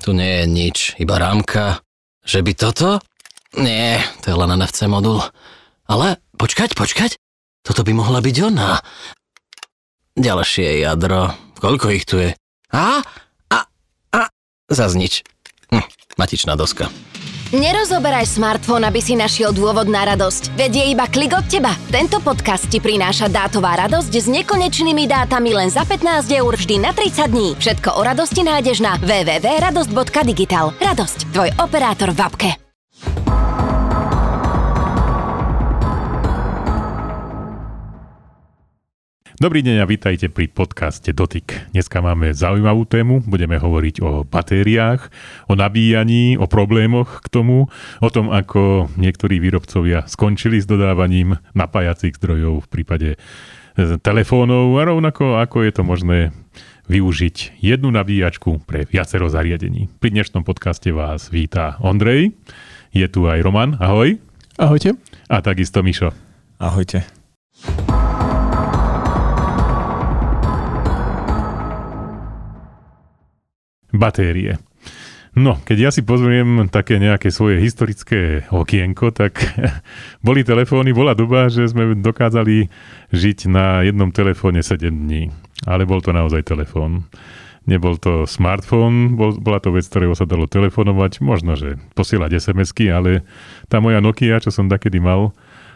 Tu nie je nič, iba rámka. Že by toto? Nie, to je len NFC modul. Ale počkať, počkať. Toto by mohla byť ona. Ďalšie jadro. Koľko ich tu je? A? A? A? Zas nič. Hm, matičná doska. Nerozoberaj smartfón, aby si našiel dôvod na radosť. Veď je iba klik od teba. Tento podcast ti prináša dátová radosť s nekonečnými dátami len za 15 eur vždy na 30 dní. Všetko o radosti nájdeš na www.radosť.digital. Radosť, tvoj operátor v apke. Dobrý deň a vítajte pri podcaste Dotyk. Dneska máme zaujímavú tému, budeme hovoriť o batériách, o nabíjaní, o problémoch k tomu, o tom, ako niektorí výrobcovia skončili s dodávaním napájacích zdrojov v prípade e, telefónov a rovnako ako je to možné využiť jednu nabíjačku pre viacero zariadení. Pri dnešnom podcaste vás víta Ondrej, je tu aj Roman, ahoj. Ahojte. A takisto Mišo. Ahojte. Batérie. No, keď ja si pozriem také nejaké svoje historické okienko, tak boli telefóny, bola doba, že sme dokázali žiť na jednom telefóne 7 dní. Ale bol to naozaj telefón. Nebol to smartfón, bol, bola to vec, ktorého sa dalo telefonovať, možno, že posielať SMS-ky, ale tá moja Nokia, čo som takedy mal,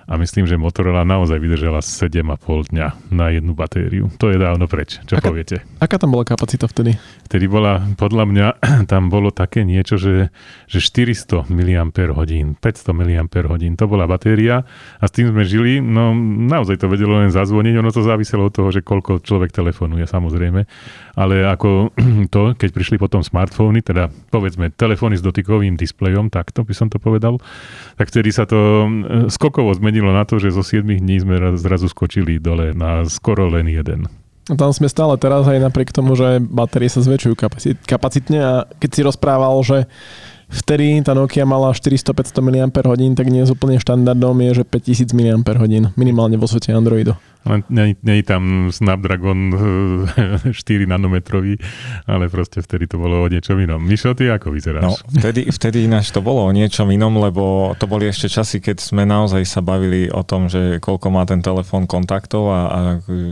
a myslím, že Motorola naozaj vydržala 7,5 dňa na jednu batériu. To je dávno preč. Čo aká, poviete? Aká tam bola kapacita vtedy? Vtedy bola, podľa mňa, tam bolo také niečo, že, že 400 mAh, 500 mAh, to bola batéria a s tým sme žili, no naozaj to vedelo len zazvoniť, ono to záviselo od toho, že koľko človek telefonuje, samozrejme, ale ako to, keď prišli potom smartfóny, teda povedzme telefóny s dotykovým displejom, takto by som to povedal, tak vtedy sa to e, skokovo zmenilo zmenilo na to, že zo 7 dní sme zrazu skočili dole na skoro len jeden. A tam sme stále teraz aj napriek tomu, že batérie sa zväčšujú kapacit- kapacitne a keď si rozprával, že vtedy tá Nokia mala 400-500 mAh, tak nie je úplne štandardom je, že 5000 mAh minimálne vo svete Androidu. Nie je tam Snapdragon 4 nanometrový, ale proste vtedy to bolo o niečom inom. Mišo, ty ako vyzeráš? No, vtedy, vtedy ináč to bolo o niečom inom, lebo to boli ešte časy, keď sme naozaj sa bavili o tom, že koľko má ten telefón kontaktov a, a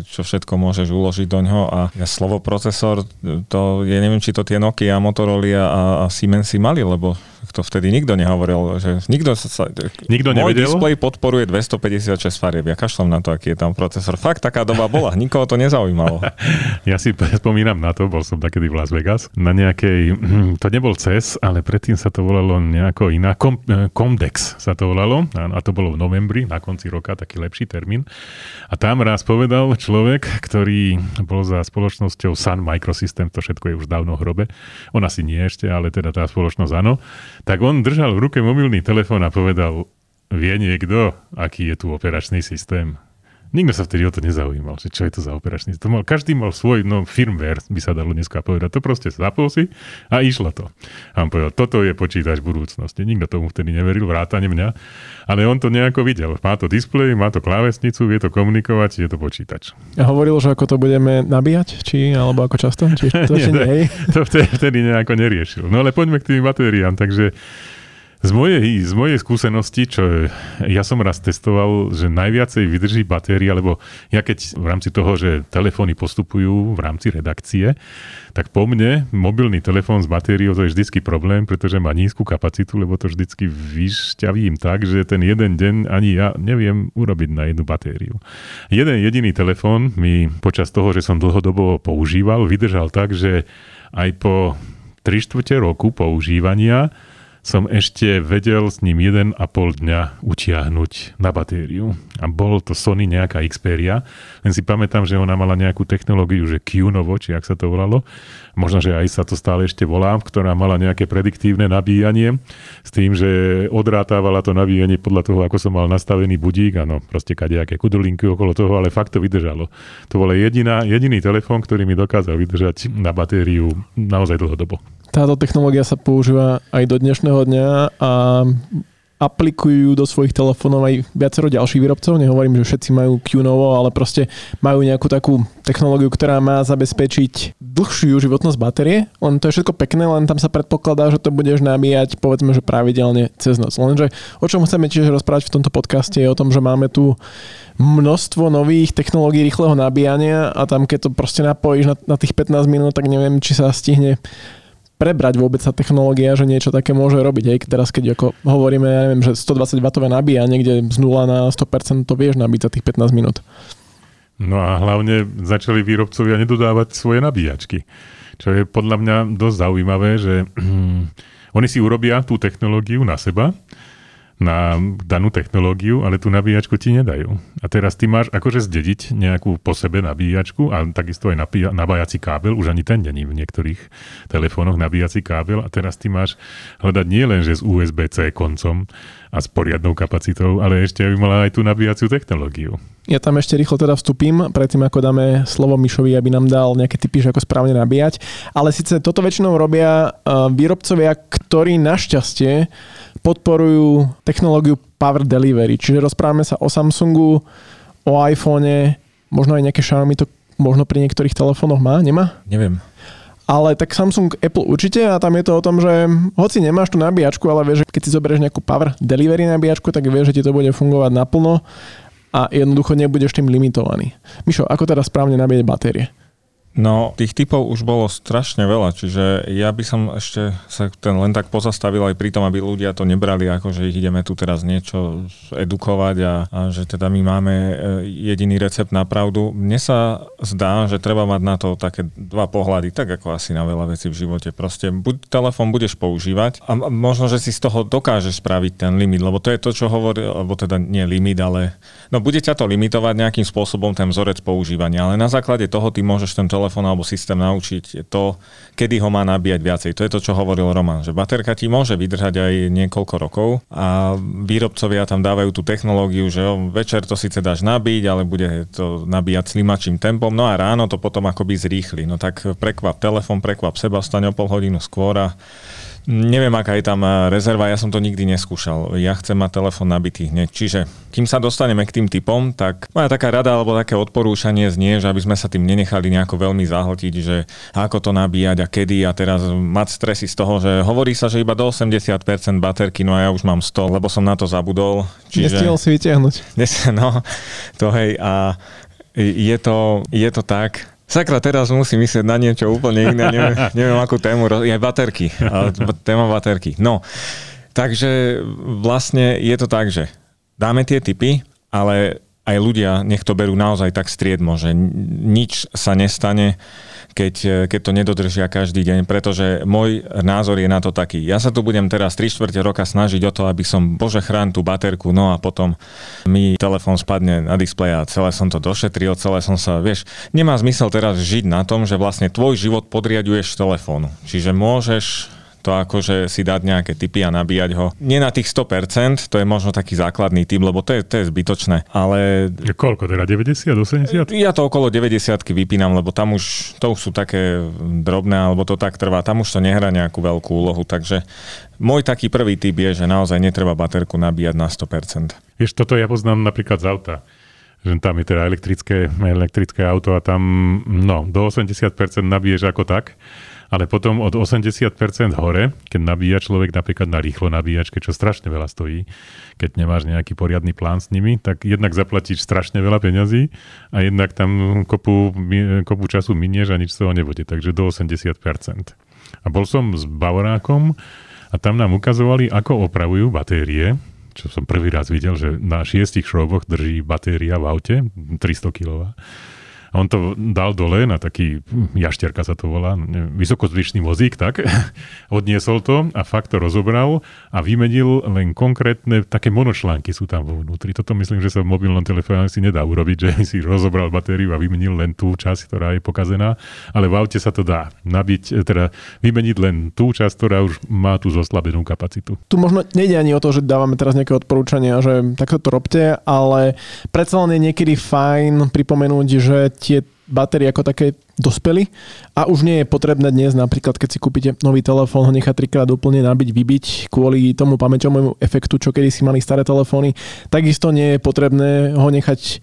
čo všetko môžeš uložiť do ňoho a ja slovo procesor, to ja neviem, či to tie Nokia, Motorola a, a Siemensy mali, lebo to vtedy nikto nehovoril, že nikto sa... Nikto môj nevedel? displej podporuje 256 farieb, ja kašlom na to, aký je tam procesor. Fakt, taká doba bola, nikoho to nezaujímalo. ja si spomínam na to, bol som takedy v Las Vegas, na nejakej, to nebol CES, ale predtým sa to volalo nejako iná, Com, eh, Comdex sa to volalo, a to bolo v novembri, na konci roka, taký lepší termín. A tam raz povedal človek, ktorý bol za spoločnosťou Sun Microsystem, to všetko je už dávno hrobe, on asi nie ešte, ale teda tá spoločnosť áno, tak on držal v ruke mobilný telefón a povedal, vie niekto, aký je tu operačný systém? Nikto sa vtedy o to nezaujímal, že čo je to za operačný systém. Každý mal svoj no, firmware, by sa dalo dneska povedať. To proste zapol si a išlo to. A on povedal, toto je počítač budúcnosti. Nikto tomu vtedy neveril, vrátane mňa. Ale on to nejako videl. Má to displej, má to klávesnicu, vie to komunikovať, je to počítač. A hovoril, že ako to budeme nabíjať? Či, alebo ako často? Či to, nie, to vtedy, vtedy nejako neriešil. No ale poďme k tým batériám. Takže z mojej, z mojej skúsenosti, čo ja som raz testoval, že najviacej vydrží batéria, lebo ja keď v rámci toho, že telefóny postupujú v rámci redakcie, tak po mne mobilný telefón s batériou to je vždycky problém, pretože má nízku kapacitu, lebo to vždycky vyšťavím tak, že ten jeden deň ani ja neviem urobiť na jednu batériu. Jeden jediný telefón mi počas toho, že som dlhodobo používal, vydržal tak, že aj po 3 čtvrte roku používania som ešte vedel s ním 1,5 dňa utiahnuť na batériu. A bol to Sony nejaká Xperia. Len si pamätám, že ona mala nejakú technológiu, že Qnovo, či ak sa to volalo. Možno, že aj sa to stále ešte volá, ktorá mala nejaké prediktívne nabíjanie s tým, že odrátávala to nabíjanie podľa toho, ako som mal nastavený budík. Áno, proste kadejaké kudrlinky okolo toho, ale fakt to vydržalo. To bol jediná, jediný telefón, ktorý mi dokázal vydržať na batériu naozaj dlhodobo. Táto technológia sa používa aj do dnešného dňa a aplikujú do svojich telefónov aj viacero ďalších výrobcov. Nehovorím, že všetci majú QNOVO, ale proste majú nejakú takú technológiu, ktorá má zabezpečiť dlhšiu životnosť batérie. Len to je všetko pekné, len tam sa predpokladá, že to budeš nabíjať povedzme, že pravidelne cez noc. Lenže o čom chceme tiež rozprávať v tomto podcaste je o tom, že máme tu množstvo nových technológií rýchleho nabíjania a tam keď to proste napojíš na, na tých 15 minút, tak neviem, či sa stihne prebrať vôbec sa technológia, že niečo také môže robiť. Hej, teraz keď ako hovoríme, ja neviem, že 120 W nabíja niekde z 0 na 100% to vieš nabiť za tých 15 minút. No a hlavne začali výrobcovia nedodávať svoje nabíjačky. Čo je podľa mňa dosť zaujímavé, že oni si urobia tú technológiu na seba, na danú technológiu, ale tú nabíjačku ti nedajú. A teraz ty máš akože zdediť nejakú po sebe nabíjačku a takisto aj nabájací kábel, už ani ten není v niektorých telefónoch nabíjací kábel a teraz ty máš hľadať nie len, že s USB-C koncom a s poriadnou kapacitou, ale ešte by mala aj tú nabíjaciu technológiu. Ja tam ešte rýchlo teda vstupím, predtým ako dáme slovo Mišovi, aby nám dal nejaké typy, že ako správne nabíjať. Ale síce toto väčšinou robia výrobcovia, ktorí našťastie podporujú technológiu Power Delivery. Čiže rozprávame sa o Samsungu, o iPhone, možno aj nejaké Xiaomi to možno pri niektorých telefónoch má, nemá? Neviem. Ale tak Samsung, Apple určite a tam je to o tom, že hoci nemáš tú nabíjačku, ale vieš, že keď si zoberieš nejakú Power Delivery nabíjačku, tak vieš, že ti to bude fungovať naplno a jednoducho nebudeš tým limitovaný. Mišo, ako teda správne nabíjať batérie? No, tých typov už bolo strašne veľa, čiže ja by som ešte sa ten len tak pozastavil aj pri tom, aby ľudia to nebrali ako, že ich ideme tu teraz niečo edukovať a, a že teda my máme e, jediný recept na pravdu. Mne sa zdá, že treba mať na to také dva pohľady, tak ako asi na veľa vecí v živote. Proste buď telefón budeš používať a možno, že si z toho dokážeš spraviť ten limit, lebo to je to, čo hovorí, alebo teda nie limit, ale no bude ťa to limitovať nejakým spôsobom ten vzorec používania, ale na základe toho ty môžeš ten telefón telefón alebo systém naučiť to, kedy ho má nabíjať viacej. To je to, čo hovoril Roman, že baterka ti môže vydržať aj niekoľko rokov a výrobcovia tam dávajú tú technológiu, že jo, večer to síce dáš nabiť, ale bude to nabíjať slimačím tempom, no a ráno to potom akoby zrýchli. No tak prekvap telefón, prekvap seba, stane o pol hodinu skôr a Neviem, aká je tam eh, rezerva, ja som to nikdy neskúšal. Ja chcem mať telefón nabitý hneď. Čiže kým sa dostaneme k tým typom, tak moja taká rada alebo také odporúčanie znie, že aby sme sa tým nenechali nejako veľmi zahltiť, že ako to nabíjať a kedy a teraz mať stresy z toho, že hovorí sa, že iba do 80% baterky, no a ja už mám 100, lebo som na to zabudol. Čiže... Nestihol si vytiahnuť. No, to hej a je to, je to tak, Sakra, teraz musím myslieť na niečo úplne iné, neviem, neviem akú tému, je baterky, téma baterky. No, takže vlastne je to tak, že dáme tie typy, ale aj ľudia nech to berú naozaj tak striedmo, že nič sa nestane, keď, keď to nedodržia každý deň, pretože môj názor je na to taký. Ja sa tu budem teraz 3 čtvrte roka snažiť o to, aby som, bože chrán tú baterku, no a potom mi telefón spadne na displej a celé som to došetril, celé som sa, vieš, nemá zmysel teraz žiť na tom, že vlastne tvoj život podriaduješ telefónu. Čiže môžeš to akože si dať nejaké typy a nabíjať ho. Nie na tých 100%, to je možno taký základný typ, lebo to je, to je zbytočné, ale... Koľko teda, 90, 80? Ja to okolo 90 vypínam, lebo tam už, to už sú také drobné, alebo to tak trvá, tam už to nehrá nejakú veľkú úlohu, takže môj taký prvý typ je, že naozaj netreba baterku nabíjať na 100%. Vieš, toto ja poznám napríklad z auta že tam je teda elektrické, elektrické auto a tam no, do 80% nabiješ ako tak ale potom od 80% hore, keď nabíja človek napríklad na rýchlo nabíjačke, čo strašne veľa stojí, keď nemáš nejaký poriadny plán s nimi, tak jednak zaplatíš strašne veľa peňazí a jednak tam kopu, kopu času minieš a nič z toho nebude, takže do 80%. A bol som s Bavorákom a tam nám ukazovali, ako opravujú batérie, čo som prvý raz videl, že na šiestich šroboch drží batéria v aute, 300 kg a on to dal dole na taký, hm, jašterka sa to volá, vysokozvyšný vozík, tak. Odniesol to a fakt to rozobral a vymenil len konkrétne, také monočlánky sú tam vo vnútri. Toto myslím, že sa v mobilnom telefóne si nedá urobiť, že si rozobral batériu a vymenil len tú časť, ktorá je pokazená, ale v aute sa to dá nabiť, teda vymeniť len tú časť, ktorá už má tú zoslabenú kapacitu. Tu možno nejde ani o to, že dávame teraz nejaké odporúčania, že takto to robte, ale predsa len je niekedy fajn pripomenúť, že tie batérie ako také dospeli a už nie je potrebné dnes napríklad, keď si kúpite nový telefón, ho nechať trikrát úplne nabiť, vybiť kvôli tomu pamäťovému efektu, čo kedy si mali staré telefóny. Takisto nie je potrebné ho nechať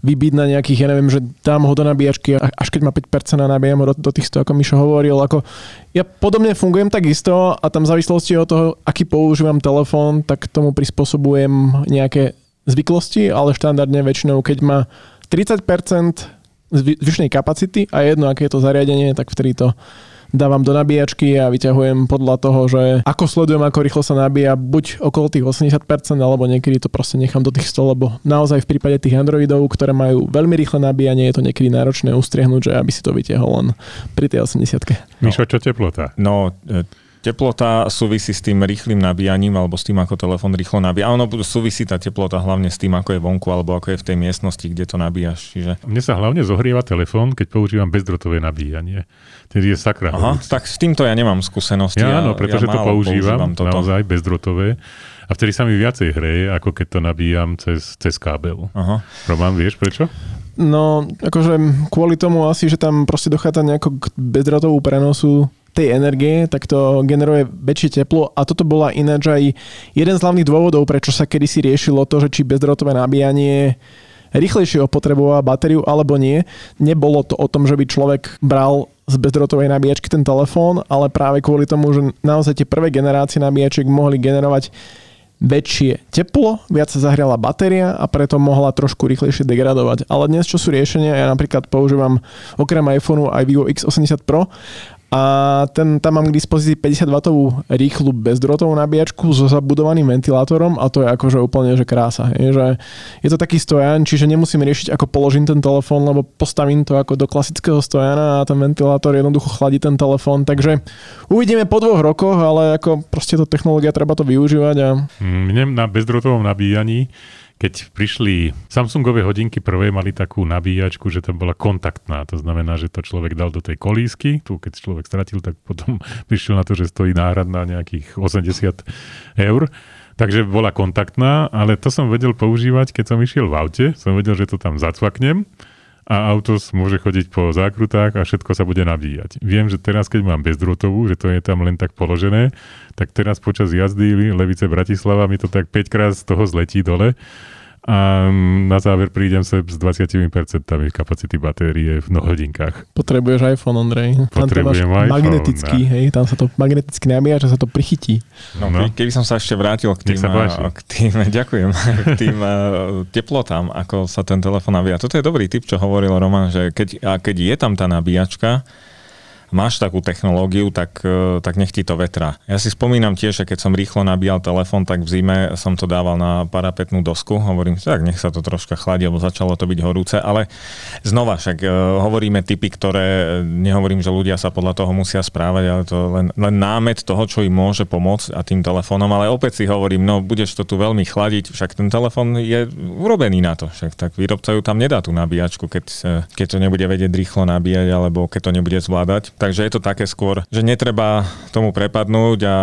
vybiť na nejakých, ja neviem, že dám ho do nabíjačky až keď má 5% a nabíjam ho do, do tých 100, ako Mišo hovoril. Ako ja podobne fungujem takisto a tam v závislosti od toho, aký používam telefón, tak tomu prispôsobujem nejaké zvyklosti, ale štandardne väčšinou, keď má 30% zvyšnej kapacity a jedno, aké je to zariadenie, tak vtedy to dávam do nabíjačky a vyťahujem podľa toho, že ako sledujem, ako rýchlo sa nabíja, buď okolo tých 80%, alebo niekedy to proste nechám do tých 100, lebo naozaj v prípade tých Androidov, ktoré majú veľmi rýchle nabíjanie, je to niekedy náročné ustriehnúť, že aby si to vytiahol len pri tej 80 Mišo, čo teplota? No, e, Teplota súvisí s tým rýchlým nabíjaním alebo s tým, ako telefón rýchlo nabíja. A ono súvisí tá teplota hlavne s tým, ako je vonku alebo ako je v tej miestnosti, kde to nabíjaš. Čiže... Mne sa hlavne zohrieva telefón, keď používam bezdrotové nabíjanie. Tedy je sakra. Aha, tak s týmto ja nemám skúsenosti. Ja, áno, pretože ja to používam, používam naozaj bezdrotové. A vtedy sa mi viacej hreje, ako keď to nabíjam cez, cez kábel. Aha. Roman, vieš prečo? No, akože kvôli tomu asi, že tam proste dochádza nejako k bezdrotovú prenosu tej energie, tak to generuje väčšie teplo a toto bola ináč aj jeden z hlavných dôvodov, prečo sa kedysi riešilo to, že či bezdrotové nabíjanie rýchlejšie opotrebovala batériu alebo nie. Nebolo to o tom, že by človek bral z bezdrotovej nabíjačky ten telefón, ale práve kvôli tomu, že naozaj tie prvé generácie nabíjačiek mohli generovať väčšie teplo, viac sa zahriala batéria a preto mohla trošku rýchlejšie degradovať. Ale dnes čo sú riešenia, ja napríklad používam okrem iPhoneu aj Vivo X80 Pro a ten, tam mám k dispozícii 50W rýchlu bezdrotovú nabíjačku so zabudovaným ventilátorom a to je akože úplne že krása. Je, že je to taký stojan, čiže nemusím riešiť, ako položím ten telefón, lebo postavím to ako do klasického stojana a ten ventilátor jednoducho chladí ten telefón. Takže uvidíme po dvoch rokoch, ale ako proste to technológia, treba to využívať. A... Mne na bezdrotovom nabíjaní keď prišli Samsungové hodinky prvé, mali takú nabíjačku, že tam bola kontaktná. To znamená, že to človek dal do tej kolísky. Tu keď človek stratil, tak potom prišiel na to, že stojí náhrad na nejakých 80 eur. Takže bola kontaktná, ale to som vedel používať, keď som išiel v aute. Som vedel, že to tam zacvaknem a auto môže chodiť po zákrutách a všetko sa bude nabíjať. Viem, že teraz, keď mám bezdrotovú, že to je tam len tak položené, tak teraz počas jazdy Levice Bratislava mi to tak 5 krát z toho zletí dole a na záver prídem sa s 20% kapacity batérie v hodinkách. Potrebuješ iPhone, Ondrej. Potrebujem tam iPhone. Magnetický, no. hej, tam sa to magneticky nabíja, že sa to prichytí. No, no. keby som sa ešte vrátil k tým, k tým ďakujem, k tým teplotám, ako sa ten telefón nabíja. Toto je dobrý tip, čo hovoril Roman, že keď, a keď je tam tá nabíjačka, máš takú technológiu, tak, e, tak nech ti to vetra. Ja si spomínam tiež, že keď som rýchlo nabíjal telefón, tak v zime som to dával na parapetnú dosku. Hovorím, tak nech sa to troška chladí, lebo začalo to byť horúce. Ale znova však uh, hovoríme typy, ktoré, nehovorím, že ľudia sa podľa toho musia správať, ale to len, len námet toho, čo im môže pomôcť a tým telefónom. Ale opäť si hovorím, no budeš to tu veľmi chladiť, však ten telefón je urobený na to. Však tak výrobca ju tam nedá tú nabíjačku, keď, keď to nebude vedieť rýchlo nabíjať alebo keď to nebude zvládať. Takže je to také skôr, že netreba tomu prepadnúť a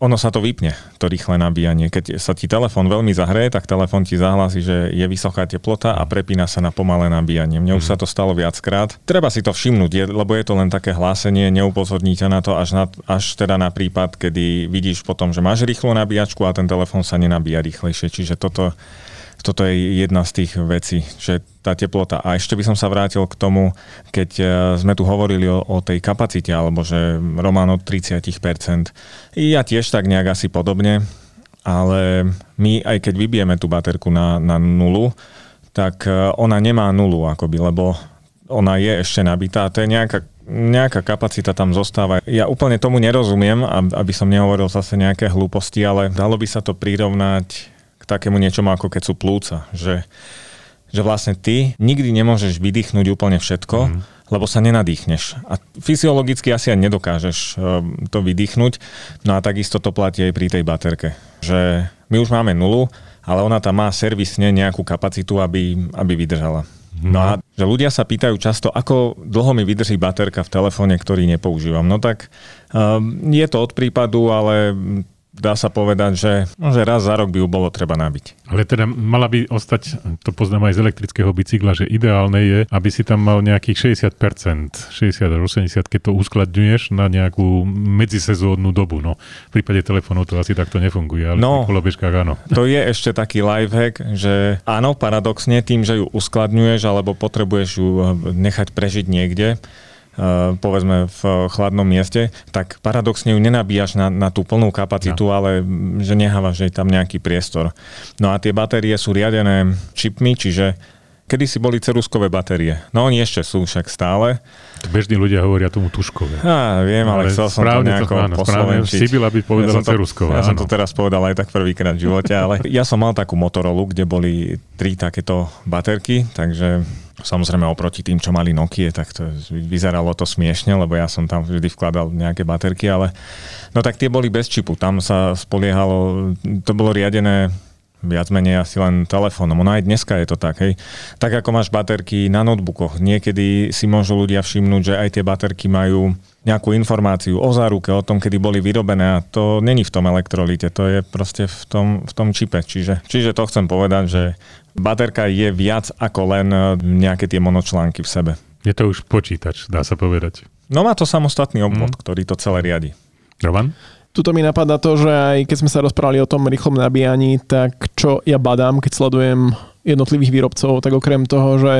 ono sa to vypne, to rýchle nabíjanie. Keď sa ti telefón veľmi zahrie, tak telefón ti zahlási, že je vysoká teplota a prepína sa na pomalé nabíjanie. Mne už mhm. sa to stalo viackrát. Treba si to všimnúť, lebo je to len také hlásenie, neupozorníte na to až, na, až teda na prípad, kedy vidíš potom, že máš rýchlu nabíjačku a ten telefón sa nenabíja rýchlejšie. Čiže toto toto je jedna z tých vecí, že tá teplota. A ešte by som sa vrátil k tomu, keď e, sme tu hovorili o, o tej kapacite, alebo že Román od 30%. Ja tiež tak nejak asi podobne, ale my aj keď vybijeme tú baterku na, na nulu, tak e, ona nemá nulu akoby, lebo ona je ešte nabitá. To je nejaká nejaká kapacita tam zostáva. Ja úplne tomu nerozumiem, aby som nehovoril zase nejaké hlúposti, ale dalo by sa to prirovnať takému niečomu, ako keď sú plúca. Že, že vlastne ty nikdy nemôžeš vydýchnuť úplne všetko, mm. lebo sa nenadýchneš. A fyziologicky asi aj nedokážeš um, to vydýchnuť. No a takisto to platí aj pri tej baterke. Že my už máme nulu, ale ona tam má servisne nejakú kapacitu, aby, aby vydržala. No a že ľudia sa pýtajú často, ako dlho mi vydrží baterka v telefóne, ktorý nepoužívam. No tak um, je to od prípadu, ale dá sa povedať, že, no, že raz za rok by ju bolo treba nabiť. Ale teda mala by ostať, to poznám aj z elektrického bicykla, že ideálne je, aby si tam mal nejakých 60%, 60 až 80, keď to uskladňuješ na nejakú medzisezónnu dobu. No, v prípade telefónov to asi takto nefunguje, ale No. pri kolobežkách áno. To je ešte taký lifehack, že áno, paradoxne tým, že ju uskladňuješ alebo potrebuješ ju eh, nechať prežiť niekde, povedzme v chladnom mieste, tak paradoxne ju nenabíjaš na, na tú plnú kapacitu, no. ale že nehávaš jej tam nejaký priestor. No a tie batérie sú riadené čipmi, čiže kedy si boli ceruskové batérie. No oni ešte sú však stále. Bežní ľudia hovoria tomu tuškové. Á, viem, ale, chcel som to nejako áno, správne. Sibila by povedala som to, cerusková. Ja som to áno. teraz povedal aj tak prvýkrát v živote, ale ja som mal takú Motorola, kde boli tri takéto baterky, takže samozrejme oproti tým, čo mali Nokia, tak to vyzeralo to smiešne, lebo ja som tam vždy vkladal nejaké baterky, ale no tak tie boli bez čipu, tam sa spoliehalo, to bolo riadené viac menej asi len telefónom. Ono aj dneska je to tak, hej. Tak ako máš baterky na notebookoch, niekedy si môžu ľudia všimnúť, že aj tie baterky majú nejakú informáciu o záruke, o tom, kedy boli vyrobené a to není v tom elektrolite, to je proste v tom, v tom čipe. Čiže, čiže to chcem povedať, že baterka je viac ako len e, nejaké tie monočlánky v sebe. Je to už počítač, dá sa povedať. No má to samostatný obvod, mm. ktorý to celé riadi. Roman? Tuto mi napadá to, že aj keď sme sa rozprávali o tom rýchlom nabíjaní, tak čo ja badám, keď sledujem jednotlivých výrobcov, tak okrem toho, že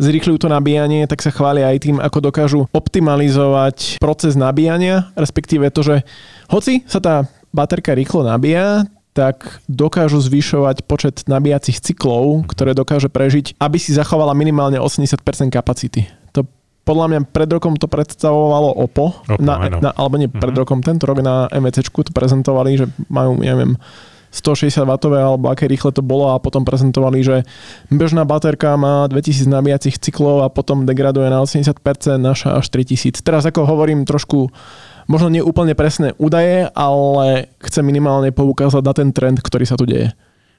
zrýchľujú to nabíjanie, tak sa chvália aj tým, ako dokážu optimalizovať proces nabíjania, respektíve to, že hoci sa tá baterka rýchlo nabíja, tak dokážu zvyšovať počet nabíjacích cyklov, ktoré dokáže prežiť, aby si zachovala minimálne 80% kapacity. Podľa mňa pred rokom to predstavovalo OPPO, Oppo, na, na, alebo nie pred Mhm. rokom, tento rok na MVC to prezentovali, že majú, neviem, 160 W alebo aké rýchle to bolo a potom prezentovali, že bežná baterka má 2000 nabíjacích cyklov a potom degraduje na 80%, naša až 3000. Teraz ako hovorím trošku možno nie úplne presné údaje, ale chcem minimálne poukázať na ten trend, ktorý sa tu deje.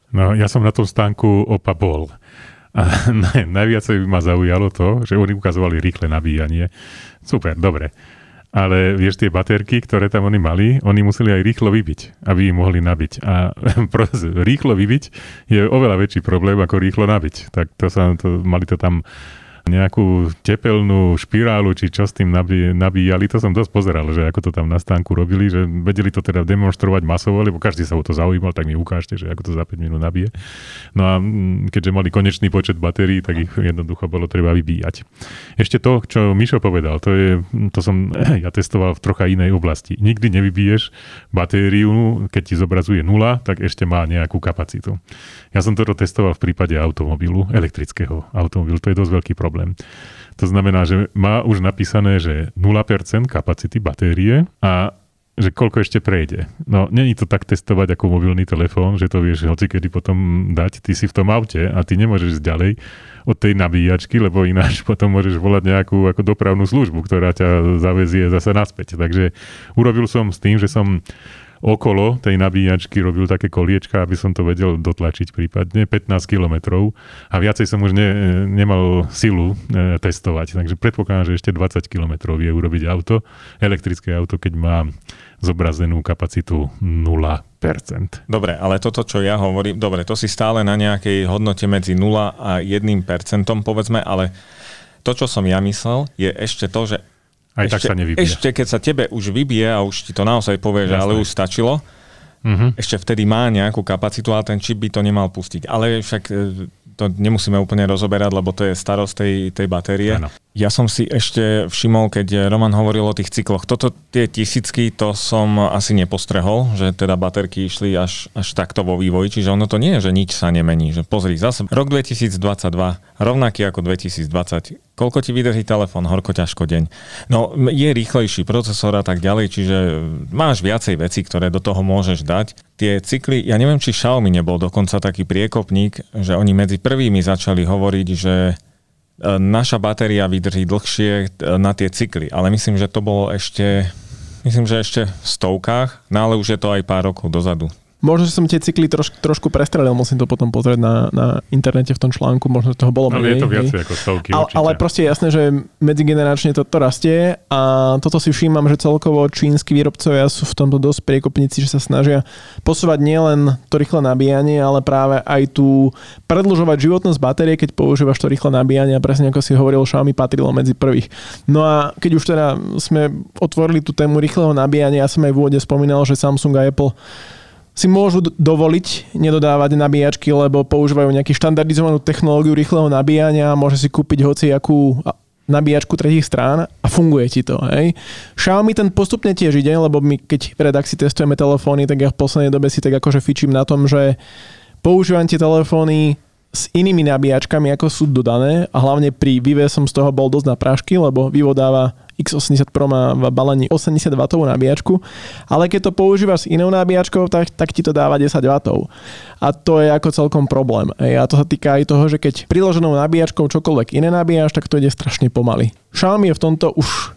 No, ja som na tom stánku opa bol. A naj, najviacej ma zaujalo to, že oni ukazovali rýchle nabíjanie. Super, dobre. Ale vieš, tie baterky, ktoré tam oni mali, oni museli aj rýchlo vybiť, aby ich mohli nabiť. A rýchlo vybiť je oveľa väčší problém, ako rýchlo nabiť. Tak to sa, to, mali to tam nejakú tepelnú špirálu, či čo s tým nabí, nabíjali, to som dosť pozeral, že ako to tam na stánku robili, že vedeli to teda demonstrovať masovo, lebo každý sa o to zaujímal, tak mi ukážte, že ako to za 5 minút nabije. No a mm, keďže mali konečný počet batérií, tak ich jednoducho bolo treba vybíjať. Ešte to, čo Mišo povedal, to, je, to som ja testoval v trocha inej oblasti. Nikdy nevybiješ batériu, keď ti zobrazuje nula, tak ešte má nejakú kapacitu. Ja som toto testoval v prípade automobilu, elektrického automobilu, to je dosť veľký problém. To znamená, že má už napísané, že 0% kapacity batérie a že koľko ešte prejde. No, není to tak testovať ako mobilný telefón, že to vieš hoci kedy potom dať, ty si v tom aute a ty nemôžeš ísť ďalej od tej nabíjačky, lebo ináč potom môžeš volať nejakú ako dopravnú službu, ktorá ťa zavezie zase naspäť. Takže urobil som s tým, že som okolo tej nabíjačky robil také koliečka, aby som to vedel dotlačiť prípadne 15 kilometrov a viacej som už ne, nemal silu e, testovať. Takže predpokladám, že ešte 20 kilometrov vie urobiť auto, elektrické auto, keď má zobrazenú kapacitu 0%. Dobre, ale toto, čo ja hovorím, dobre, to si stále na nejakej hodnote medzi 0 a 1%, povedzme, ale to, čo som ja myslel, je ešte to, že Aj tak ešte, sa nevybije. Ešte keď sa tebe už vybije a už ti to naozaj povie, že ale už stačilo, Mhm. ešte vtedy má nejakú kapacitu a ten čip by to nemal pustiť. Ale však e, to nemusíme úplne rozoberať, lebo to je starosť tej, tej batérie. Áno. Ja som si ešte všimol, keď Roman hovoril o tých cykloch, toto tie tisícky, to som asi nepostrehol, že teda baterky išli až, až takto vo vývoji, čiže ono to nie je, že nič sa nemení. Že pozri, zase rok 2022, rovnaký ako 2020. Koľko ti vydrží telefón, horko ťažko deň. No je rýchlejší procesor a tak ďalej, čiže máš viacej vecí, ktoré do toho môžeš dať. Tie cykly, ja neviem, či Xiaomi nebol dokonca taký priekopník, že oni medzi prvými začali hovoriť, že naša batéria vydrží dlhšie e, na tie cykly, ale myslím, že to bolo ešte, myslím, že ešte v stovkách, no ale už je to aj pár rokov dozadu. Možno, že som tie cykly troš, trošku prestrelil, musím to potom pozrieť na, na internete v tom článku, možno toho bolo No menej. je to viacej ako stovky Ale, určite. ale proste je jasné, že medzigeneračne to, to rastie a toto si všímam, že celkovo čínsky výrobcovia sú v tomto dosť priekopníci, že sa snažia posúvať nielen to rýchle nabíjanie, ale práve aj tu predlžovať životnosť batérie, keď používaš to rýchle nabíjanie a presne ako si hovoril, Xiaomi patrilo medzi prvých. No a keď už teda sme otvorili tú tému rýchleho nabíjania, ja som aj v úvode spomínal, že Samsung a Apple si môžu dovoliť nedodávať nabíjačky, lebo používajú nejakú štandardizovanú technológiu rýchleho nabíjania, môže si kúpiť hoci akú a- nabíjačku tretích strán a funguje ti to. Hej. Xiaomi ten postupne tiež ide, lebo my keď v redakcii testujeme telefóny, tak ja v poslednej dobe si tak akože fičím na tom, že používam tie telefóny s inými nabíjačkami, ako sú dodané a hlavne pri Vive som z toho bol dosť na prášky, lebo Vivo dáva X80 Pro má v balení 80 W nabíjačku, ale keď to používaš s inou nabíjačkou, tak, tak ti to dáva 10 W. A to je ako celkom problém. A to sa týka aj toho, že keď priloženou nabíjačkou čokoľvek iné nabíjaš, tak to ide strašne pomaly. Xiaomi je v tomto už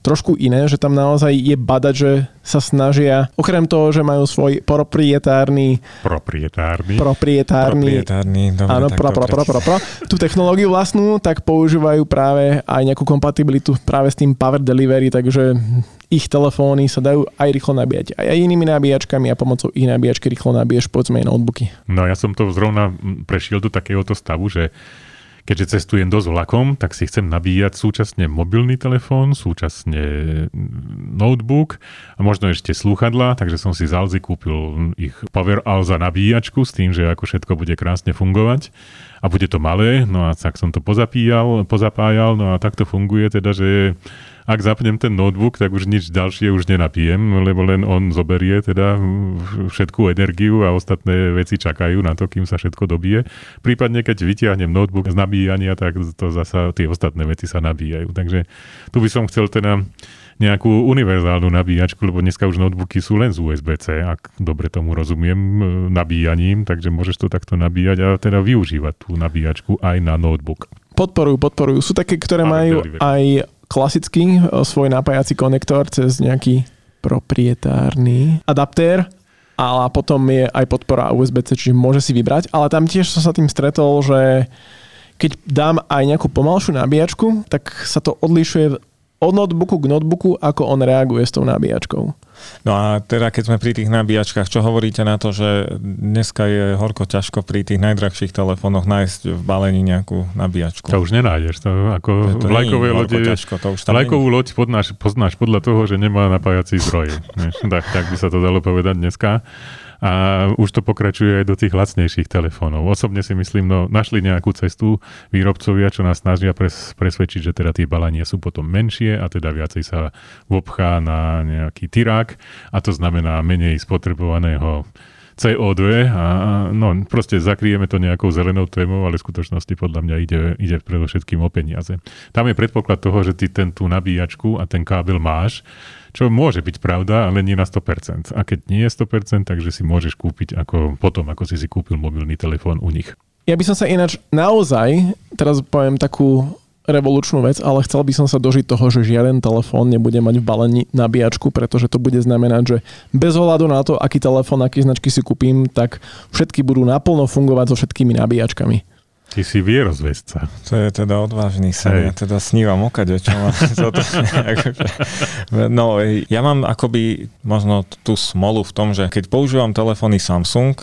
trošku iné, že tam naozaj je badať, že sa snažia, okrem toho, že majú svoj proprietárny, Proprietárny. proprietárny Proprietárny, dobre, Áno, pro, pro, pro, pro, pro. Tú technológiu vlastnú, tak používajú práve aj nejakú kompatibilitu práve s tým Power Delivery, takže ich telefóny sa dajú aj rýchlo nabíjať. Aj, aj inými nabíjačkami a pomocou ich nabíjačky rýchlo nabíješ povedzme aj notebooky. No ja som to zrovna prešiel do takéhoto stavu, že keďže cestujem dosť vlakom, tak si chcem nabíjať súčasne mobilný telefón, súčasne mm, notebook a možno ešte slúchadla, takže som si z Alzy kúpil ich Power Alza nabíjačku s tým, že ako všetko bude krásne fungovať a bude to malé, no a tak som to pozapíjal, pozapájal, no a tak to funguje teda, že ak zapnem ten notebook, tak už nič ďalšie už nenapijem, lebo len on zoberie teda všetku energiu a ostatné veci čakajú na to, kým sa všetko dobije. Prípadne, keď vytiahnem notebook z nabíjania, tak to zasa tie ostatné veci sa nabíjajú. Takže tu by som chcel teda nejakú univerzálnu nabíjačku, lebo dneska už notebooky sú len z USB-C, ak dobre tomu rozumiem, e, nabíjaním, takže môžeš to takto nabíjať a teda využívať tú nabíjačku aj na notebook. Podporujú, podporujú. Sú také, ktoré Power majú Delivery. aj klasický e, svoj napájací konektor cez nejaký proprietárny adaptér ale potom je aj podpora USB-C, čiže môže si vybrať, ale tam tiež som sa tým stretol, že keď dám aj nejakú pomalšiu nabíjačku, tak sa to odlišuje od notebooku k notebooku, ako on reaguje s tou nabíjačkou. No a teda keď sme pri tých nabíjačkách, čo hovoríte na to, že dneska je horko ťažko pri tých najdrahších telefónoch nájsť v balení nejakú nabíjačku? To už nenájdeš. To ako To- vlajkové lode, ťažko, to už tam vlajkovú loď poznáš, poznáš podľa toho, že nemá napájací zdroj. Tak, tak by sa to dalo povedať dneska. A už to pokračuje aj do tých lacnejších telefónov. Osobne si myslím, no našli nejakú cestu výrobcovia, čo nás snažia pres, presvedčiť, že teda tie balania sú potom menšie a teda viacej sa vopchá na nejaký tyrák a to znamená menej spotrebovaného CO2 a no proste zakrieme to nejakou zelenou témou, ale v skutočnosti podľa mňa ide, ide predovšetkým o peniaze. Tam je predpoklad toho, že ty ten tú nabíjačku a ten kábel máš, čo môže byť pravda, ale nie na 100%. A keď nie je 100%, takže si môžeš kúpiť ako, potom, ako si si kúpil mobilný telefón u nich. Ja by som sa ináč naozaj, teraz poviem takú revolučnú vec, ale chcel by som sa dožiť toho, že žiaden telefón nebude mať v balení nabíjačku, pretože to bude znamenať, že bez ohľadu na to, aký telefón, aký značky si kúpim, tak všetky budú naplno fungovať so všetkými nabíjačkami. Ty si vierozvesca. To je teda odvážny sen. Hej. Ja teda snívam o kade, čo mám toto. akože, no, ja mám akoby možno tú smolu v tom, že keď používam telefóny Samsung,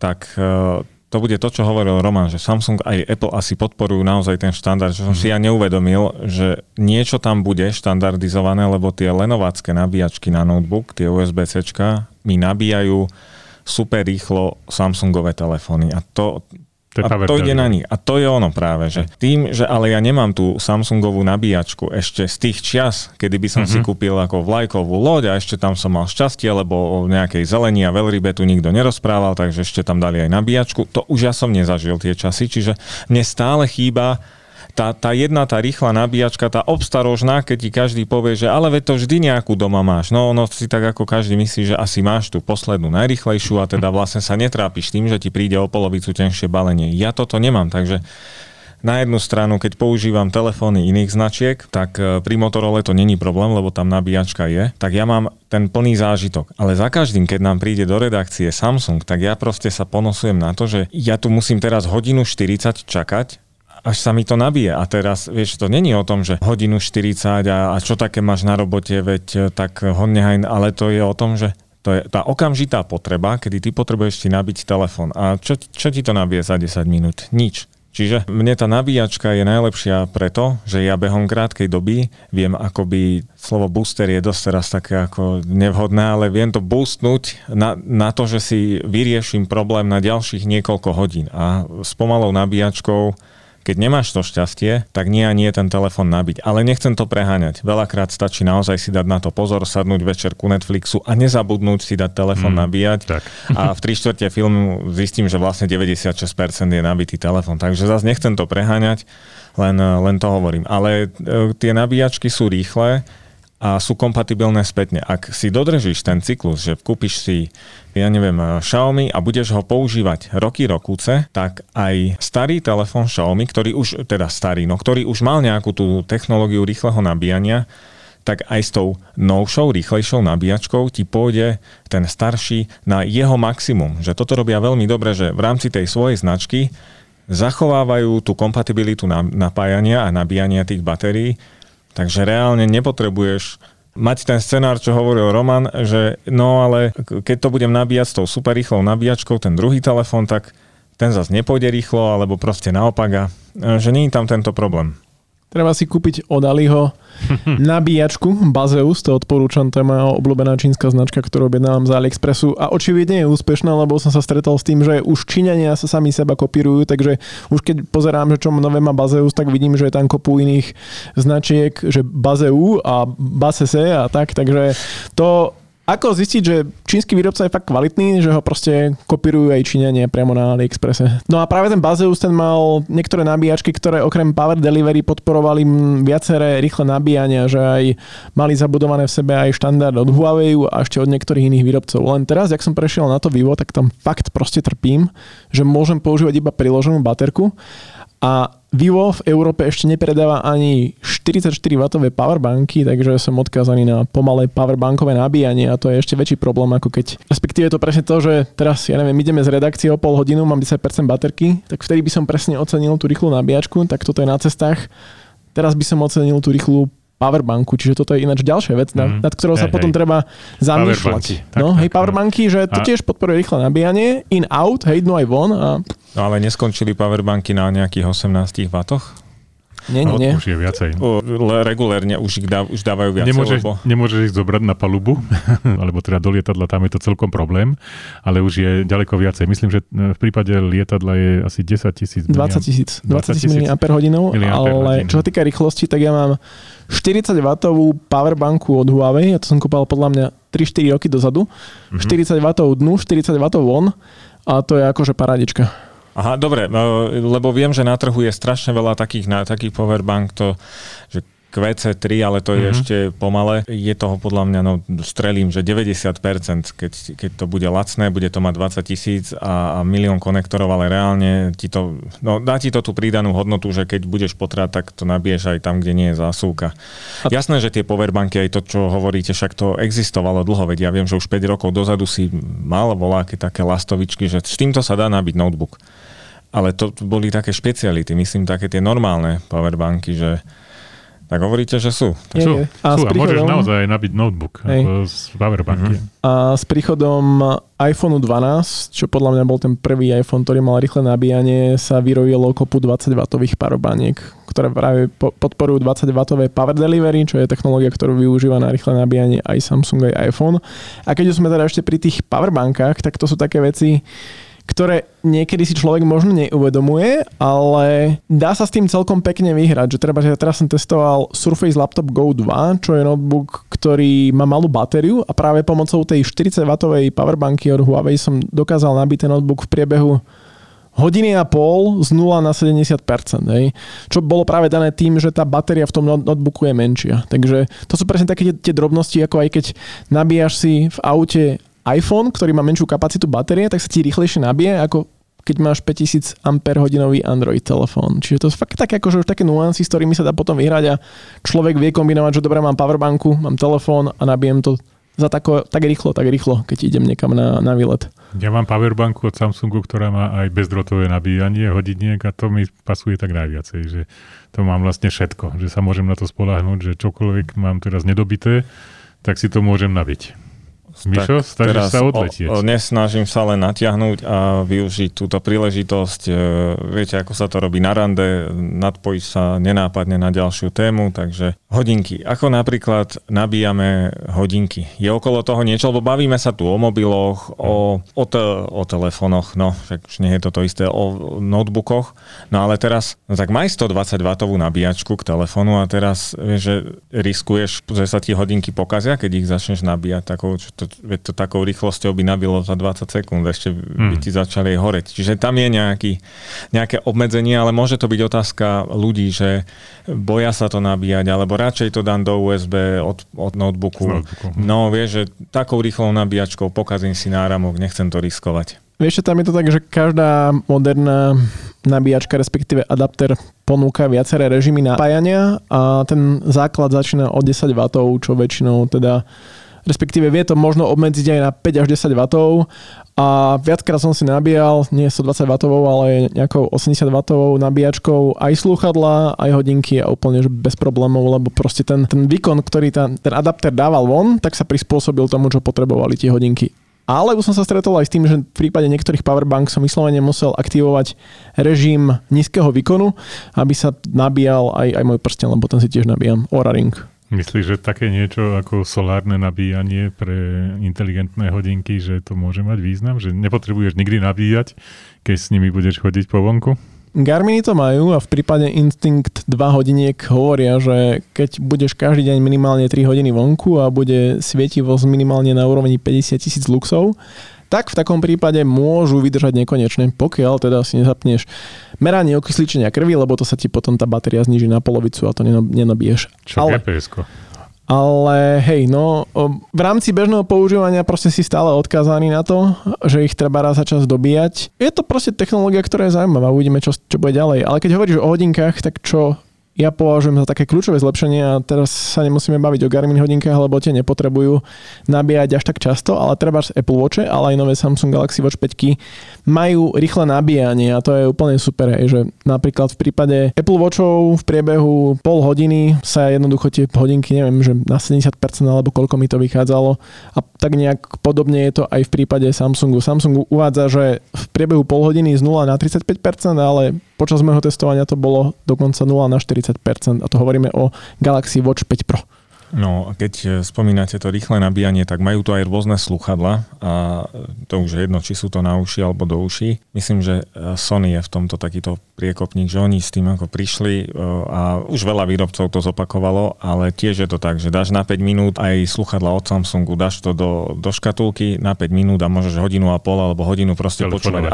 tak eh, to bude to, čo hovoril Roman, že Samsung aj Apple asi podporujú naozaj ten štandard, že som si ja neuvedomil, že niečo tam bude štandardizované, lebo tie lenovácké nabíjačky na notebook, tie USB-C mi nabíjajú super rýchlo Samsungové telefóny. A to, To je a to ide na nich. A to je ono práve, že tým, že ale ja nemám tú Samsungovú nabíjačku ešte z tých čias, kedy by som mm-hmm. si kúpil ako vlajkovú loď a ešte tam som mal šťastie, lebo o nejakej zelení a veľrybe tu nikto nerozprával, takže ešte tam dali aj nabíjačku. To už ja som nezažil tie časy, čiže mne stále chýba tá, tá jedna, tá rýchla nabíjačka, tá obstarožná, keď ti každý povie, že ale veď to vždy nejakú doma máš. No ono si tak ako každý myslí, že asi máš tú poslednú najrychlejšiu a teda vlastne sa netrápiš tým, že ti príde o polovicu tenšie balenie. Ja toto nemám, takže na jednu stranu, keď používam telefóny iných značiek, tak e, pri Motorola to není problém, lebo tam nabíjačka je, tak ja mám ten plný zážitok. Ale za každým, keď nám príde do redakcie Samsung, tak ja proste sa ponosujem na to, že ja tu musím teraz hodinu 40 čakať, až sa mi to nabije. A teraz, vieš, to není o tom, že hodinu 40 a, a čo také máš na robote, veď e, tak ho nehaj, ale to je o tom, že to je tá okamžitá potreba, kedy ty potrebuješ si nabiť telefón. A čo, čo ti to nabije za 10 minút? Nič. Čiže mne tá nabíjačka je najlepšia preto, že ja behom krátkej doby viem akoby, slovo booster je dosť teraz také ako nevhodné, ale viem to boostnúť na, na to, že si vyrieším problém na ďalších niekoľko hodín. A s pomalou nabíjačkou keď nemáš to šťastie, tak nie a nie ten telefon nabiť. Ale nechcem to preháňať. Veľakrát stačí naozaj si dať na to pozor, sadnúť večer ku Netflixu a nezabudnúť si dať telefon mm, nabíjať. Tak. A v tri štvrte filmu zistím, že vlastne 96% je nabitý telefon. Takže zase nechcem to preháňať, len, len to hovorím. Ale e, tie nabíjačky sú rýchle, a sú kompatibilné spätne. Ak si dodržíš ten cyklus, že kúpiš si, ja neviem, Xiaomi a budeš ho používať roky, rokúce, tak aj starý telefón Xiaomi, ktorý už, teda starý, no ktorý už mal nejakú tú technológiu rýchleho nabíjania, tak aj s tou novšou, rýchlejšou nabíjačkou ti pôjde ten starší na jeho maximum. Že toto robia veľmi dobre, že v rámci tej svojej značky zachovávajú tú kompatibilitu napájania a nabíjania tých batérií Takže reálne nepotrebuješ mať ten scenár, čo hovoril Roman, že no ale keď to budem nabíjať s tou super rýchlou nabíjačkou, ten druhý telefón, tak ten zase nepôjde rýchlo, alebo proste naopak a že nie je tam tento problém. Treba si kúpiť od Aliho nabíjačku Bazeus, to odporúčam, to je moja obľúbená čínska značka, ktorú objednávam z AliExpressu. A očividne je úspešná, lebo som sa stretol s tým, že už Číňania sa sami seba kopírujú, takže už keď pozerám, že čo nové má Bazeus, tak vidím, že je tam kopu iných značiek, že Bazeu a Basese a tak, takže to ako zistiť, že čínsky výrobca je fakt kvalitný, že ho proste kopírujú aj Číňania priamo na AliExpresse. No a práve ten Bazeus ten mal niektoré nabíjačky, ktoré okrem Power Delivery podporovali viaceré rýchle nabíjania, že aj mali zabudované v sebe aj štandard od Huawei a ešte od niektorých iných výrobcov. Len teraz, jak som prešiel na to Vivo, tak tam fakt proste trpím, že môžem používať iba priloženú baterku a Vivo v Európe ešte nepredáva ani 44W powerbanky, takže som odkázaný na pomalé powerbankové nabíjanie a to je ešte väčší problém, ako keď... Respektíve je to presne to, že teraz, ja neviem, ideme z redakcie o pol hodinu, mám 10% baterky, tak vtedy by som presne ocenil tú rýchlu nabíjačku, tak toto je na cestách. Teraz by som ocenil tú rýchlu powerbanku, čiže toto je ináč ďalšia vec, mm. nad ktorou sa hej, potom hej. treba zamýšľať. Tak, no, tak, hej, powerbanky, že to a... tiež podporuje rýchle nabíjanie, in, out, hej, no aj von. A... No ale neskončili powerbanky na nejakých 18 W? Nie, nie, nie. Už je viacej. Regulérne už, ich dá, už dávajú viacej. Nemôžeš, lebo... nemôžeš ich zobrať na palubu, alebo teda do lietadla, tam je to celkom problém, ale už je ďaleko viacej. Myslím, že v prípade lietadla je asi 10 tisíc. 20 tisíc. 20 tisíc mAh, ale čo sa týka rýchlosti, tak ja mám 40 W powerbanku od Huawei, ja to som kúpal podľa mňa 3-4 roky dozadu. Mm-hmm. 40 W dnu, 40 W von a to je akože paradička. Aha, dobre, no, lebo viem, že na trhu je strašne veľa takých, na, takých powerbank, to, že QC3, ale to je mm-hmm. ešte pomale. Je toho podľa mňa, no strelím, že 90%, keď, keď to bude lacné, bude to mať 20 tisíc a, a milión konektorov, ale reálne ti to, no dá ti to tú pridanú hodnotu, že keď budeš potrať, tak to nabiješ aj tam, kde nie je zásuvka. A... Jasné, že tie powerbanky, aj to, čo hovoríte, však to existovalo dlho, veď ja viem, že už 5 rokov dozadu si mal voláky také lastovičky, že s týmto sa dá nabiť notebook. Ale to boli také špeciality, myslím také tie normálne powerbanky, že tak hovoríte, že sú. Tak sú, a, sú a môžeš naozaj nabiť notebook z powerbanky. Mm-hmm. A s príchodom iPhone 12, čo podľa mňa bol ten prvý iPhone, ktorý mal rýchle nabíjanie, sa vyrojilo kopu 20W powerbaniek, ktoré práve podporujú 20W power delivery, čo je technológia, ktorú využíva na rýchle nabíjanie aj Samsung, aj iPhone. A keď už sme teda ešte pri tých powerbankách, tak to sú také veci, ktoré niekedy si človek možno neuvedomuje, ale dá sa s tým celkom pekne vyhrať. Že treba, že ja teraz som testoval Surface Laptop Go 2, čo je notebook, ktorý má malú batériu a práve pomocou tej 40W powerbanky od Huawei som dokázal nabiť ten notebook v priebehu hodiny a pol z 0 na 70%. Hej. Čo bolo práve dané tým, že tá batéria v tom notebooku je menšia. Takže to sú presne také tie drobnosti, ako aj keď nabíjaš si v aute iPhone, ktorý má menšiu kapacitu batérie, tak sa ti rýchlejšie nabije, ako keď máš 5000 Ah Android telefón. Čiže to sú fakt také, akože už také nuancy, s ktorými sa dá potom vyhrať a človek vie kombinovať, že dobre, mám powerbanku, mám telefón a nabijem to za tako, tak rýchlo, tak rýchlo, keď idem niekam na, na výlet. Ja mám powerbanku od Samsungu, ktorá má aj bezdrotové nabíjanie hodiniek a to mi pasuje tak najviacej, že to mám vlastne všetko, že sa môžem na to spolahnúť, že čokoľvek mám teraz nedobité, tak si to môžem nabiť. Mišo, teraz sa odletieť. O, o, nesnažím sa len natiahnuť a využiť túto príležitosť. E, viete, ako sa to robí na rande, nadpojiť sa nenápadne na ďalšiu tému, takže hodinky. Ako napríklad nabíjame hodinky? Je okolo toho niečo, lebo bavíme sa tu o mobiloch, o, o, te, o telefónoch, no, však už nie je to to isté, o notebookoch. No ale teraz, no tak maj 120 W nabíjačku k telefónu a teraz vieš, že riskuješ, že sa ti hodinky pokazia, keď ich začneš nabíjať takou, to, to takou rýchlosťou by nabilo za 20 sekúnd, ešte by hmm. ti začali horeť. Čiže tam je nejaký, nejaké obmedzenie, ale môže to byť otázka ľudí, že boja sa to nabíjať, alebo radšej to dám do USB od, od notebooku. notebooku. No vieš, že takou rýchlou nabíjačkou pokazím si náramok, nechcem to riskovať. Vieš, tam je to tak, že každá moderná nabíjačka, respektíve adapter ponúka viaceré režimy napájania a ten základ začína od 10 W, čo väčšinou teda respektíve vie to možno obmedziť aj na 5 až 10 W a viackrát som si nabíjal, nie 120 W, ale nejakou 80 W nabíjačkou aj slúchadla, aj hodinky a úplne bez problémov, lebo proste ten, ten výkon, ktorý ten, ten adapter dával von, tak sa prispôsobil tomu, čo potrebovali tie hodinky. Ale už som sa stretol aj s tým, že v prípade niektorých powerbank som vyslovene musel aktivovať režim nízkeho výkonu, aby sa nabíjal aj, aj môj prsten, lebo ten si tiež nabíjam. Oura Ring. Myslíš, že také niečo ako solárne nabíjanie pre inteligentné hodinky, že to môže mať význam? Že nepotrebuješ nikdy nabíjať, keď s nimi budeš chodiť po vonku? Garminy to majú a v prípade Instinct 2 hodiniek hovoria, že keď budeš každý deň minimálne 3 hodiny vonku a bude svietivosť minimálne na úrovni 50 tisíc luxov, tak v takom prípade môžu vydržať nekonečne, pokiaľ teda si nezapneš meranie okysličenia krvi, lebo to sa ti potom tá batéria zniží na polovicu a to nenabiješ. Čo Ale... gps ale hej, no v rámci bežného používania proste si stále odkázaný na to, že ich treba raz za čas dobíjať. Je to proste technológia, ktorá je zaujímavá, uvidíme, čo, čo bude ďalej. Ale keď hovoríš o hodinkách, tak čo ja považujem za také kľúčové zlepšenie a teraz sa nemusíme baviť o Garmin hodinkách, lebo tie nepotrebujú nabíjať až tak často, ale treba z Apple Watch, ale aj nové Samsung Galaxy Watch 5 majú rýchle nabíjanie a to je úplne super, že napríklad v prípade Apple Watchov v priebehu pol hodiny sa jednoducho tie hodinky, neviem, že na 70% alebo koľko mi to vychádzalo a tak nejak podobne je to aj v prípade Samsungu. Samsung uvádza, že v priebehu pol hodiny z 0 na 35%, ale Počas môjho testovania to bolo dokonca 0 na 40% a to hovoríme o Galaxy Watch 5 Pro. No, keď e, spomínate to rýchle nabíjanie, tak majú tu aj rôzne sluchadla a to už je jedno, či sú to na uši alebo do uší. Myslím, že e, Sony je v tomto takýto priekopník, že oni s tým ako prišli e, a už veľa výrobcov to zopakovalo, ale tiež je to tak, že dáš na 5 minút aj sluchadla od Samsungu, dáš to do, do škatulky na 5 minút a môžeš hodinu a pol alebo hodinu proste počúvať.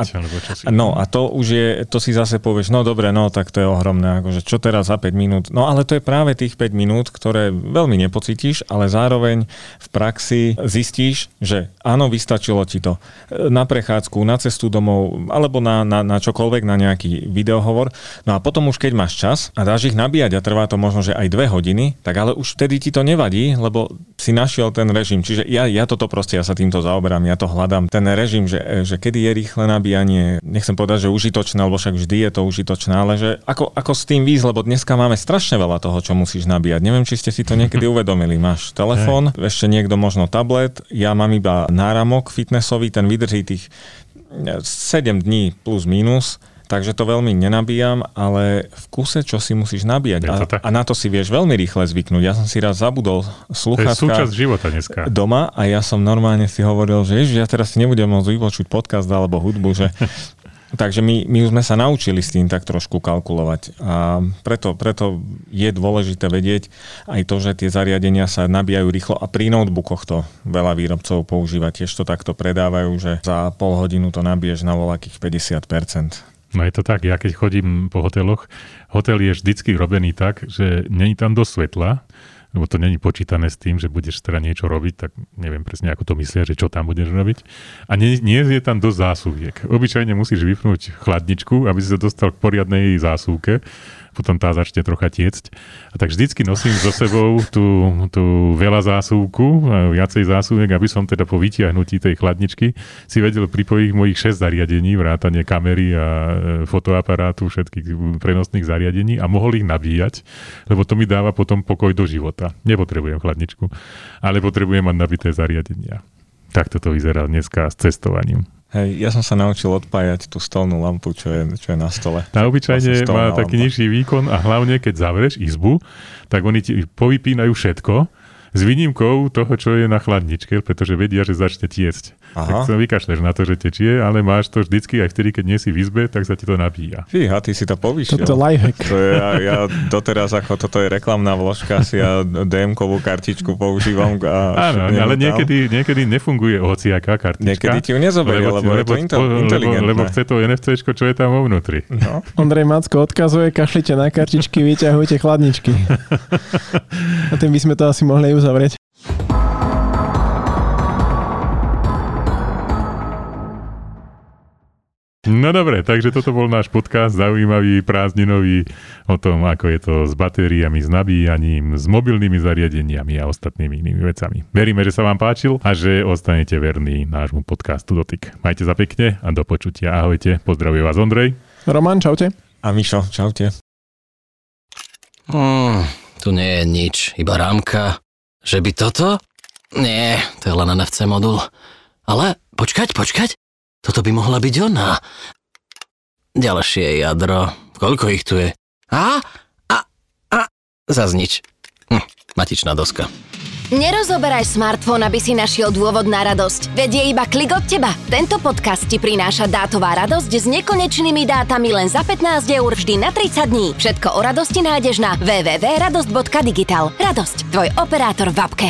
A, no a to už je, to si zase povieš, no dobre, no tak to je ohromné, akože čo teraz za 5 minút. No ale to je práve tých 5 minút, ktoré veľmi nepocítiš, ale zároveň v praxi zistíš, že áno, vystačilo ti to na prechádzku, na cestu domov, alebo na, na, na čokoľvek, na nejaký videohovor. No a potom už keď máš čas a dáš ich nabíjať a trvá to možno, že aj dve hodiny, tak ale už vtedy ti to nevadí, lebo si našiel ten režim. Čiže ja, ja toto proste, ja sa týmto zaoberám, ja to hľadám. Ten režim, že, že kedy je rýchle nabíjanie, nechcem povedať, že užitočné, lebo však vždy je to užitočné, ale že ako, ako s tým výsť, lebo dneska máme strašne veľa toho, čo musíš nabíjať. Neviem, či ste si to niekedy uvedomili. Máš telefón, hey. ešte niekto možno tablet, ja mám iba náramok fitnessový, ten vydrží tých 7 dní plus minus, takže to veľmi nenabíjam, ale v kuse, čo si musíš nabíjať. A, a na to si vieš veľmi rýchle zvyknúť. Ja som si raz zabudol sluchátka to je súčasť života dneska. doma a ja som normálne si hovoril, že ježiš, ja teraz si nebudem môcť vypočuť podcast alebo hudbu, že Takže my, my už sme sa naučili s tým tak trošku kalkulovať a preto, preto je dôležité vedieť aj to, že tie zariadenia sa nabíjajú rýchlo a pri notebookoch to veľa výrobcov používa. Tiež to takto predávajú, že za pol hodinu to nabiješ na voľakých 50%. No je to tak, ja keď chodím po hoteloch, hotel je vždycky robený tak, že není tam dosť svetla, lebo to není počítané s tým, že budeš teda niečo robiť, tak neviem presne, ako to myslia, že čo tam budeš robiť. A nie, nie je tam dosť zásuviek. Obyčajne musíš vypnúť chladničku, aby si sa dostal k poriadnej zásuvke potom tá začne trocha tiecť. A tak vždycky nosím so sebou tú, tú veľa zásuvku, viacej zásuvek, aby som teda po vytiahnutí tej chladničky si vedel pripojiť mojich 6 zariadení, vrátanie kamery a e, fotoaparátu, všetkých prenosných zariadení a mohol ich nabíjať, lebo to mi dáva potom pokoj do života. Nepotrebujem chladničku, ale potrebujem mať nabité zariadenia. Takto to vyzerá dneska s cestovaním. Hej, ja som sa naučil odpájať tú stolnú lampu, čo je, čo je na stole. Tá obyčajne vlastne má taký lampa. nižší výkon a hlavne keď zavreš izbu, tak oni ti povypínajú všetko, s výnimkou toho, čo je na chladničke, pretože vedia, že začne tiecť. Aha. Tak sa vykašleš na to, že tečie, ale máš to vždycky aj vtedy, keď nie si v izbe, tak sa ti to nabíja. Fíha, ty si to povyšiel. Toto lifehack. To je, ja, ja doteraz, ako toto je reklamná vložka, si ja DM-kovú kartičku používam. A Áno, ale niekedy, niekedy nefunguje hociaká kartička. Niekedy ti ju nezoberie, lebo, lebo, lebo je to inteligentné. Lebo, lebo chce to NFC, čo je tam vo vnútri. No. Ondrej Macko odkazuje, kašlite na kartičky, vyťahujte chladničky. a tým by sme to asi mohli uzavrieť. No dobre, takže toto bol náš podcast zaujímavý, prázdninový o tom, ako je to s batériami, s nabíjaním, s mobilnými zariadeniami a ostatnými inými vecami. Veríme, že sa vám páčil a že ostanete verní nášmu podcastu Dotyk. Majte sa pekne a do počutia. Ahojte, pozdravuje vás Ondrej. Roman, čaute. A Mišo, čaute. Hmm, tu nie je nič, iba rámka. Že by toto? Nie, to je len NFC modul. Ale počkať, počkať. Toto by mohla byť ona. Ďalšie jadro. Koľko ich tu je? A? A? A? Zas. Hm, matičná doska. Nerozoberaj smartfón, aby si našiel dôvod na radosť. Veď je iba klik od teba. Tento podcast ti prináša dátová radosť s nekonečnými dátami len za 15 eur vždy na 30 dní. Všetko o radosti nájdeš na www.radosť.digital. Radosť, tvoj operátor v apke.